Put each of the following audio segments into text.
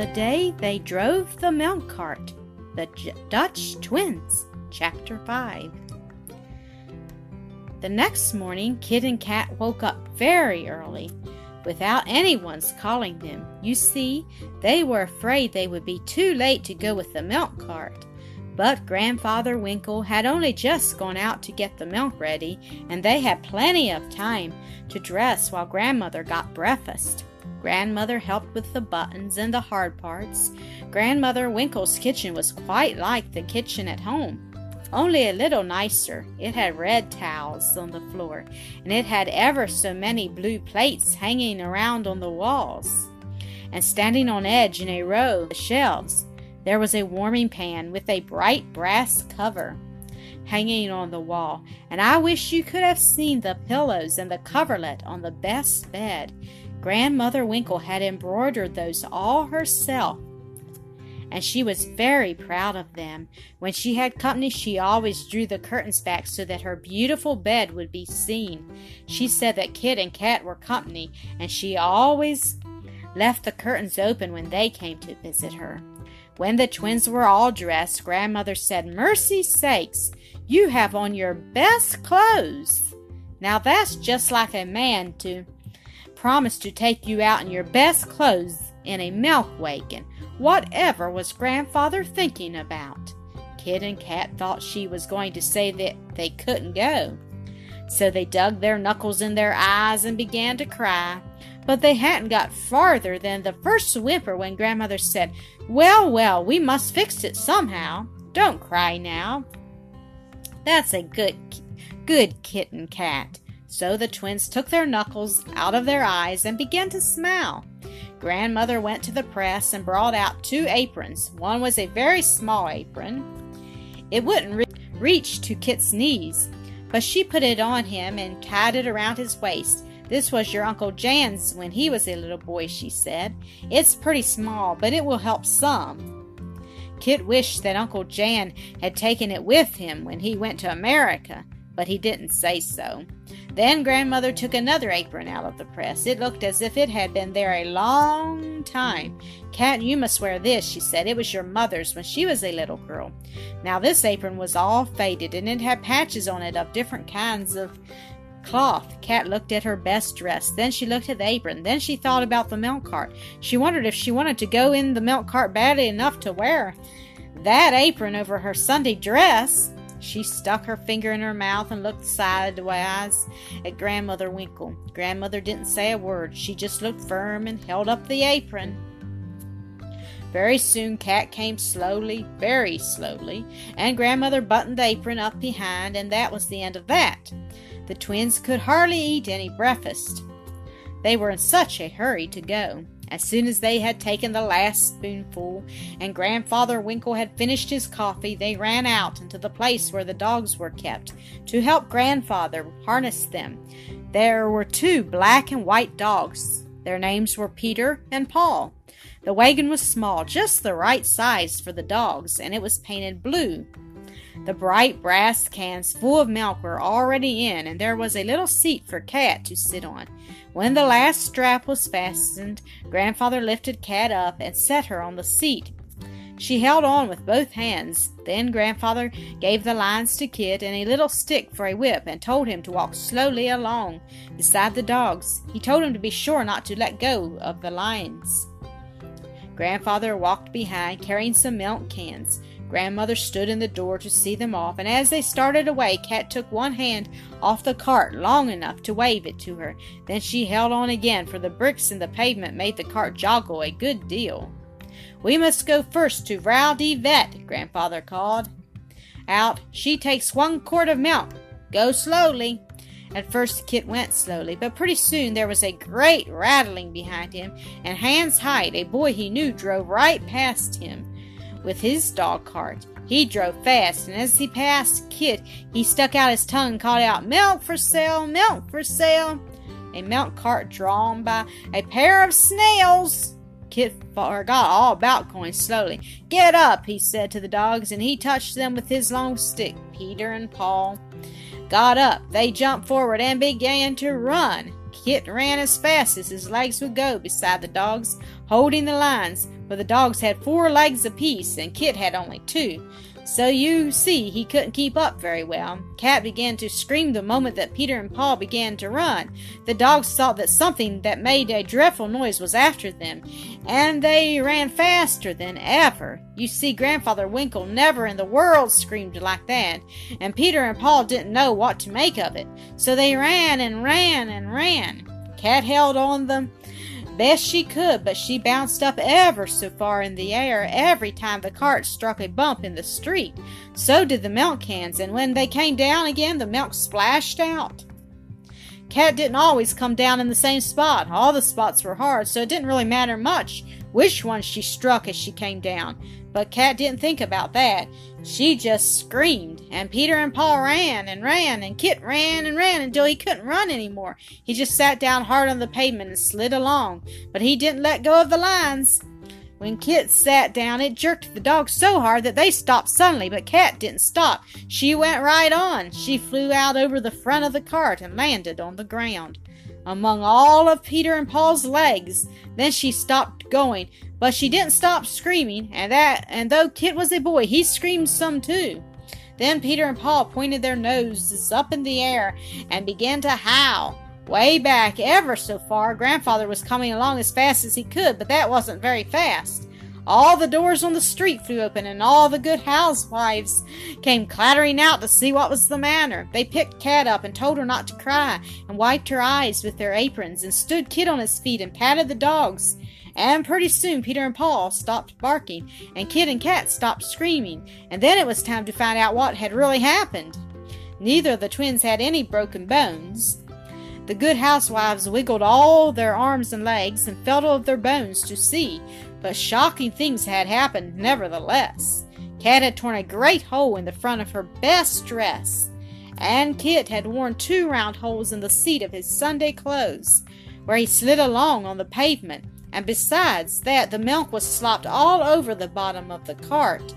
The day they drove the milk cart, the J- Dutch twins, chapter 5. The next morning, Kit and Kat woke up very early without anyone's calling them. You see, they were afraid they would be too late to go with the milk cart. But Grandfather Winkle had only just gone out to get the milk ready, and they had plenty of time to dress while Grandmother got breakfast. Grandmother helped with the buttons and the hard parts. Grandmother Winkle's kitchen was quite like the kitchen at home, only a little nicer. It had red towels on the floor, and it had ever so many blue plates hanging around on the walls. And standing on edge in a row of the shelves, there was a warming pan with a bright brass cover hanging on the wall, and I wish you could have seen the pillows and the coverlet on the best bed. Grandmother Winkle had embroidered those all herself, and she was very proud of them. When she had company, she always drew the curtains back so that her beautiful bed would be seen. She said that Kit and Kat were company, and she always left the curtains open when they came to visit her. When the twins were all dressed, Grandmother said, Mercy sakes, you have on your best clothes. Now that's just like a man to promise to take you out in your best clothes in a milk wagon. Whatever was Grandfather thinking about? Kit and Kat thought she was going to say that they couldn't go. So they dug their knuckles in their eyes and began to cry. But they hadn't got farther than the first whimper when Grandmother said, Well, well, we must fix it somehow. Don't cry now. That's a good, good kitten cat. So the twins took their knuckles out of their eyes and began to smile. Grandmother went to the press and brought out two aprons. One was a very small apron. It wouldn't re- reach to Kit's knees, but she put it on him and tied it around his waist. This was your Uncle Jan's when he was a little boy, she said. It's pretty small, but it will help some. Kit wished that Uncle Jan had taken it with him when he went to America, but he didn't say so. Then Grandmother took another apron out of the press. It looked as if it had been there a long time. Kat, you must wear this, she said. It was your mother's when she was a little girl. Now, this apron was all faded, and it had patches on it of different kinds of cloth. Kat looked at her best dress. Then she looked at the apron. Then she thought about the milk cart. She wondered if she wanted to go in the milk cart badly enough to wear that apron over her Sunday dress. She stuck her finger in her mouth and looked sidewise at Grandmother Winkle. Grandmother didn't say a word. She just looked firm and held up the apron. Very soon Kat came slowly, very slowly, and Grandmother buttoned the apron up behind, and that was the end of that. The twins could hardly eat any breakfast. They were in such a hurry to go. As soon as they had taken the last spoonful and Grandfather Winkle had finished his coffee, they ran out into the place where the dogs were kept to help Grandfather harness them. There were two black and white dogs. Their names were Peter and Paul. The wagon was small, just the right size for the dogs, and it was painted blue. The bright brass cans full of milk were already in, and there was a little seat for Kat to sit on. When the last strap was fastened, Grandfather lifted Kat up and set her on the seat. She held on with both hands. Then Grandfather gave the lines to Kit and a little stick for a whip and told him to walk slowly along beside the dogs. He told him to be sure not to let go of the lines. Grandfather walked behind carrying some milk cans. Grandmother stood in the door to see them off, and as they started away, Kat took one hand off the cart long enough to wave it to her. Then she held on again, for the bricks in the pavement made the cart joggle a good deal. We must go first to Rowdy Vet, Grandfather called. Out, she takes one quart of milk. Go slowly. At first, Kit went slowly, but pretty soon there was a great rattling behind him, and Hans Hyde, a boy he knew, drove right past him with his dog cart. He drove fast, and as he passed Kit, he stuck out his tongue and called out, Milk for sale! Milk for sale! A milk cart drawn by a pair of snails. Kit forgot all about going slowly. Get up, he said to the dogs, and he touched them with his long stick. Peter and Paul got up. They jumped forward and began to run. Kit ran as fast as his legs would go beside the dogs, holding the lines, for the dogs had four legs apiece and Kit had only two. So you see, he couldn't keep up very well. Kat began to scream the moment that Peter and Paul began to run. The dogs thought that something that made a dreadful noise was after them, and they ran faster than ever. You see, Grandfather Winkle never in the world screamed like that, and Peter and Paul didn't know what to make of it. So they ran and ran and ran. Kat held on them best she could, but she bounced up ever so far in the air every time the cart struck a bump in the street. So did the milk cans, and when they came down again, the milk splashed out. Kat didn't always come down in the same spot. All the spots were hard, so it didn't really matter much which one she struck as she came down. But Kat didn't think about that. She just screamed, and Peter and Paul ran and ran, and Kit ran and ran until he couldn't run any more. He just sat down hard on the pavement and slid along, but he didn't let go of the lines. When Kit sat down, it jerked the dogs so hard that they stopped suddenly, but Kat didn't stop. She went right on. She flew out over the front of the cart and landed on the ground among all of Peter and Paul's legs. Then she stopped going, but she didn't stop screaming, and that and though Kit was a boy, he screamed some too. Then Peter and Paul pointed their noses up in the air and began to howl. Way back, ever so far, Grandfather was coming along as fast as he could, but that wasn't very fast. All the doors on the street flew open, and all the good housewives came clattering out to see what was the matter. They picked Kat up and told her not to cry, and wiped her eyes with their aprons, and stood Kit on his feet and patted the dogs. And pretty soon Peter and Paul stopped barking, and Kit and Kat stopped screaming, and then it was time to find out what had really happened. Neither of the twins had any broken bones. The good housewives wiggled all their arms and legs and felt of their bones to see, but shocking things had happened nevertheless. Kat had torn a great hole in the front of her best dress, and Kit had worn two round holes in the seat of his Sunday clothes, where he slid along on the pavement, and besides that, the milk was slopped all over the bottom of the cart.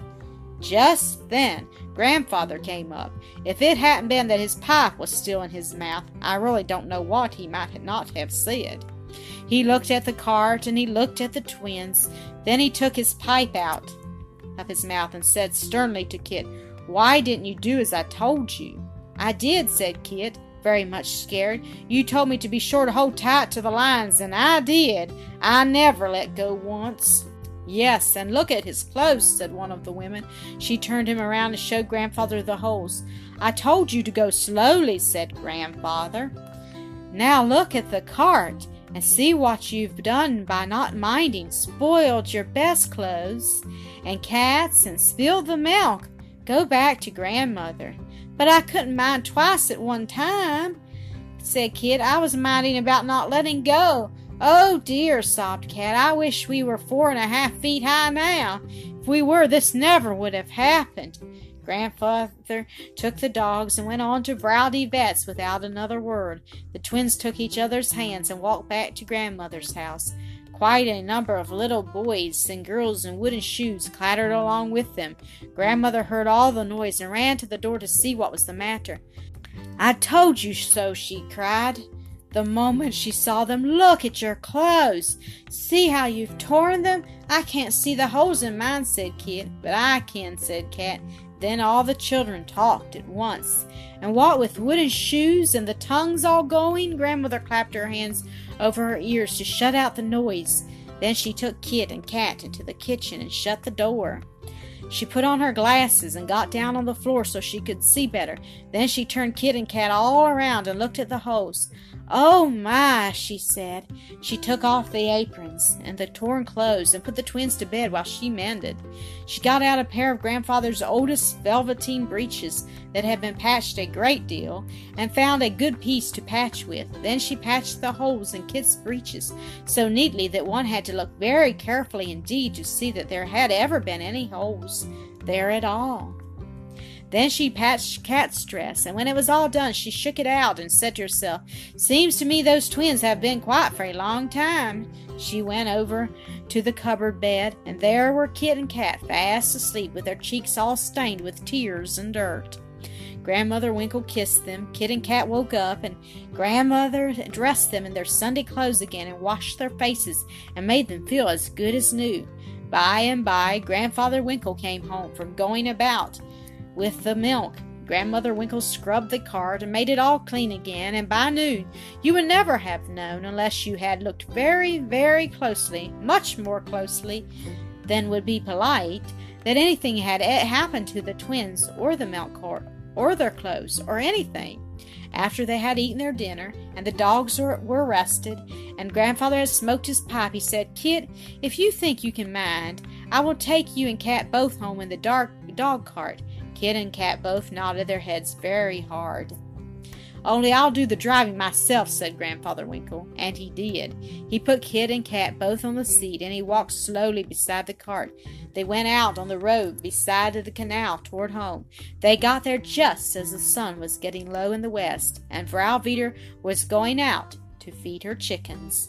Just then, Grandfather came up. If it hadn't been that his pipe was still in his mouth, I really don't know what he might not have said. He looked at the cart and he looked at the twins. Then he took his pipe out of his mouth and said sternly to Kit, Why didn't you do as I told you? I did, said Kit, very much scared. You told me to be sure to hold tight to the lines, and I did. I never let go once. Yes, and look at his clothes, said one of the women. She turned him around and showed Grandfather the holes. I told you to go slowly, said Grandfather. Now look at the cart and see what you've done by not minding. Spoiled your best clothes and Kat's and spilled the milk. Go back to grandmother. But I couldn't mind twice at one time, said Kit. I was minding about not letting go. Oh dear, sobbed Kat. I wish we were four and a half feet high now. If we were, this never would have happened. Grandfather took the dogs and went on to Rowdy Vet's without another word. The twins took each other's hands and walked back to grandmother's house. Quite a number of little boys and girls in wooden shoes clattered along with them. Grandmother heard all the noise and ran to the door to see what was the matter. I told you so, she cried. The moment she saw them, look at your clothes. See how you've torn them? I can't see the holes in mine, said Kit. But I can, said Kat. Then all the children talked at once. And what with wooden shoes and the tongues all going, grandmother clapped her hands over her ears to shut out the noise. Then she took Kit and Kat into the kitchen and shut the door. She put on her glasses and got down on the floor so she could see better. Then she turned Kit and Kat all around and looked at the holes. Oh my, she said. She took off the aprons and the torn clothes and put the twins to bed while she mended. She got out a pair of grandfather's oldest velveteen breeches that had been patched a great deal and found a good piece to patch with. Then she patched the holes in Kit's breeches so neatly that one had to look very carefully indeed to see that there had ever been any holes there at all. Then she patched Kat's dress, and when it was all done, she shook it out and said to herself, Seems to me those twins have been quiet for a long time. She went over to the cupboard bed, and there were Kit and Kat fast asleep with their cheeks all stained with tears and dirt. Grandmother Winkle kissed them. Kit and Kat woke up, and Grandmother dressed them in their Sunday clothes again and washed their faces and made them feel as good as new. By and by, Grandfather Winkle came home from going about with the milk. Grandmother Winkle scrubbed the cart and made it all clean again, and by noon you would never have known, unless you had looked very, very closely, much more closely than would be polite, that anything had happened to the twins or the milk cart or their clothes or anything. After they had eaten their dinner and the dogs were, rested and grandfather had smoked his pipe, he said, Kit, if you think you can mind, I will take you and Kat both home in the dark dog cart. Kit and Kat both nodded their heads very hard. Only I'll do the driving myself, said Grandfather Winkle. And he did. He put Kit and Kat both on the seat, and he walked slowly beside the cart. They went out on the road beside the canal toward home. They got there just as the sun was getting low in the west, and Frau Veeder was going out to feed her chickens.